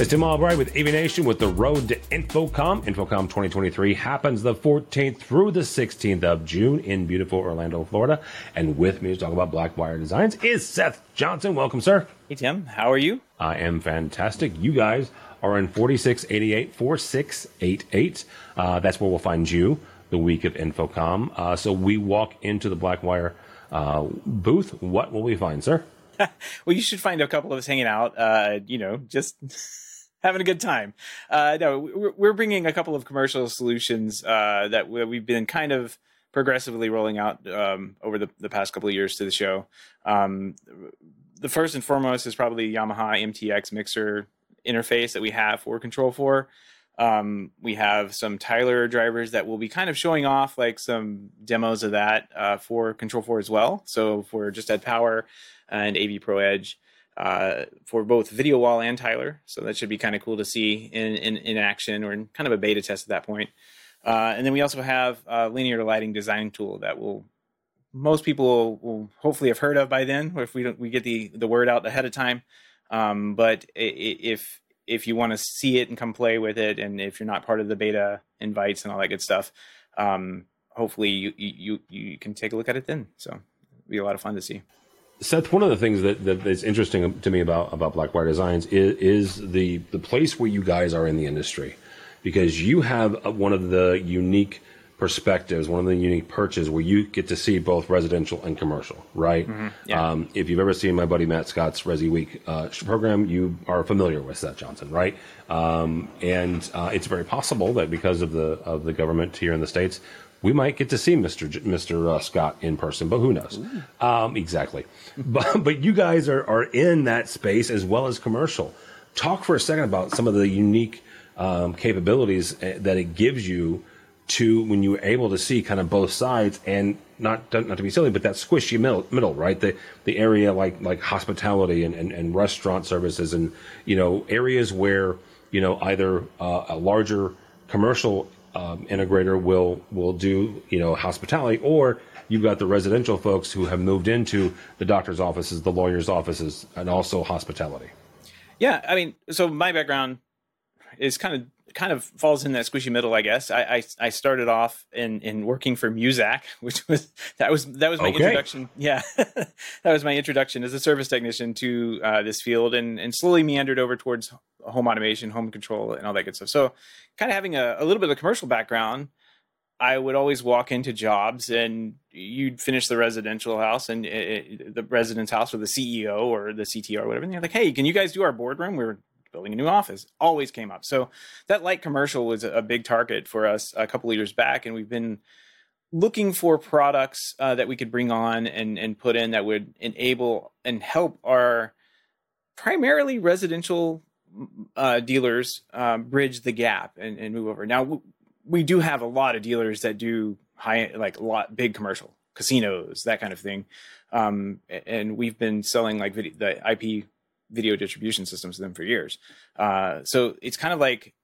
It's Tim Albright with AVNation with the Road to InfoComm. InfoComm 2023 happens the 14th through the 16th of June in beautiful Orlando, Florida. And with me to talk about BlackWire Designs is Seth Johnson. Welcome, sir. Hey, Tim. How are you? I am fantastic. You guys are in 4688 4688. Uh, that's where we'll find you the week of InfoComm. Uh, so we walk into the Blackwire uh, booth. What will we find, sir? well, you should find a couple of us hanging out. Uh, you know, just having a good time. Uh, no, we're, bringing a couple of commercial solutions uh, that we've been kind of progressively rolling out um, over the, the, past couple of years to the show. Um, the first and foremost is probably Yamaha MTX mixer interface that we have for Control 4. Um, we have some Tyler drivers that will be kind of showing off like some demos of that uh, for Control 4 as well. So for Just Add Power and AV Pro Edge uh, for both Video Wall and Tyler. So that should be kind of cool to see in, in, in action or in kind of a beta test at that point. Uh, and then we also have a linear lighting design tool that will most people will, hopefully have heard of by then, if we don't, we get the the word out ahead of time. Um, but if if you want to see it and come play with it, and if you're not part of the beta invites and all that good stuff, um, hopefully you, you you can take a look at it then. So it'll be a lot of fun to see. Seth, one of the things that, that is interesting to me about, about Blackwire Designs is, is the, the place where you guys are in the industry. Because you have one of the unique perspectives, one of the unique perches where you get to see both residential and commercial, right? Mm-hmm. Yeah. Um, if you've ever seen my buddy Matt Scott's Resi Week uh, program, you are familiar with Seth Johnson, right? Um, and uh, it's very possible that because of the of the government here in the states, we might get to see Mr. J- Mr. Uh, Scott in person, but who knows? Um, exactly. but but you guys are are in that space as well as commercial. Talk for a second about some of the unique um, capabilities eh, that it gives you to when you're able to see kind of both sides and not not to be silly, but that squishy middle, middle right? The the area like like hospitality and, and, and restaurant services and you know areas where you know either uh, a larger commercial um, integrator will will do you know hospitality, or you've got the residential folks who have moved into the doctor's offices, the lawyer's offices, and also hospitality. Yeah, I mean, so my background is kind of kind of falls in that squishy middle, I guess. I I, I started off in in working for Muzak, which was that was that was my okay. introduction. Yeah, that was my introduction as a service technician to uh, this field, and and slowly meandered over towards home automation, home control, and all that good stuff. So, kind of having a, a little bit of a commercial background. I would always walk into jobs and you'd finish the residential house and it, it, the resident's house or the CEO or the CTO or whatever. And you're like, hey, can you guys do our boardroom? We are building a new office always came up. So that light commercial was a big target for us a couple years back, and we've been looking for products uh, that we could bring on and and put in that would enable and help our primarily residential uh, dealers uh, bridge the gap and, and move over. Now we do have a lot of dealers that do high like a lot big commercial casinos that kind of thing um, and we've been selling like video, the ip video distribution systems to them for years. Uh, so it's kind of like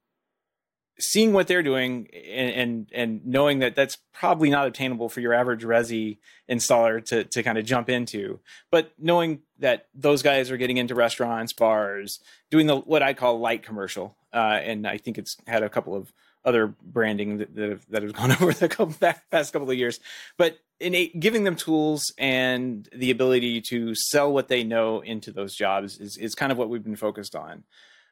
seeing what they're doing and, and, and knowing that that's probably not obtainable for your average resi installer to to kind of jump into but knowing that those guys are getting into restaurants bars doing the what i call light commercial uh, and i think it's had a couple of other branding that, that have, that have gone over the couple, past couple of years but in giving them tools and the ability to sell what they know into those jobs is, is kind of what we've been focused on.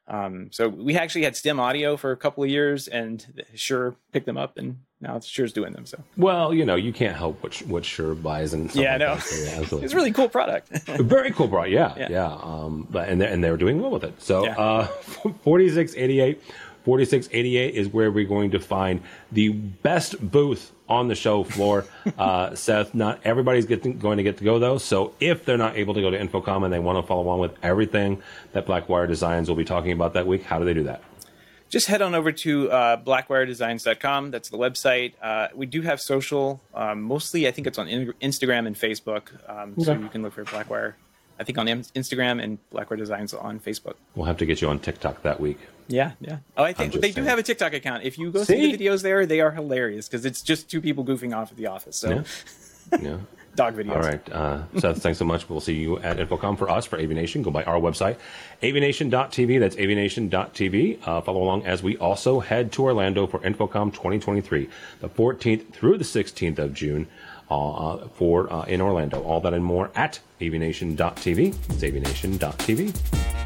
Um, so we actually had STEM audio for a couple of years and Shure picked them up and now Shure's doing them. So, well, you know, you can't help what, what Shure buys and yeah, like no, so, yeah, it's a really cool product. Very cool product. Yeah. Yeah. yeah. Um, but, and they're, and they're doing well with it. So, yeah. uh, 4688 4688 is where we're going to find the best booth on the show floor. Uh, Seth, not everybody's getting, going to get to go though. So if they're not able to go to InfoComm and they want to follow along with everything that Blackwire Designs will be talking about that week, how do they do that? Just head on over to uh, blackwiredesigns.com. That's the website. Uh, we do have social. Um, mostly, I think it's on Instagram and Facebook. Um, okay. So you can look for Blackwire I think on Instagram and Blackwire Designs on Facebook. We'll have to get you on TikTok that week. Yeah, yeah. Oh, I think they saying. do have a TikTok account. If you go see, see the videos there, they are hilarious because it's just two people goofing off at the office. So, yeah. yeah. Dog videos. All right, uh, Seth, thanks so much. We'll see you at InfoComm for us for AVNation. Go by our website, avnation.tv. That's avnation.tv. Uh, follow along as we also head to Orlando for InfoComm 2023, the 14th through the 16th of June. Uh, for uh, in Orlando, all that and more at avnation.tv. It's avnation.tv.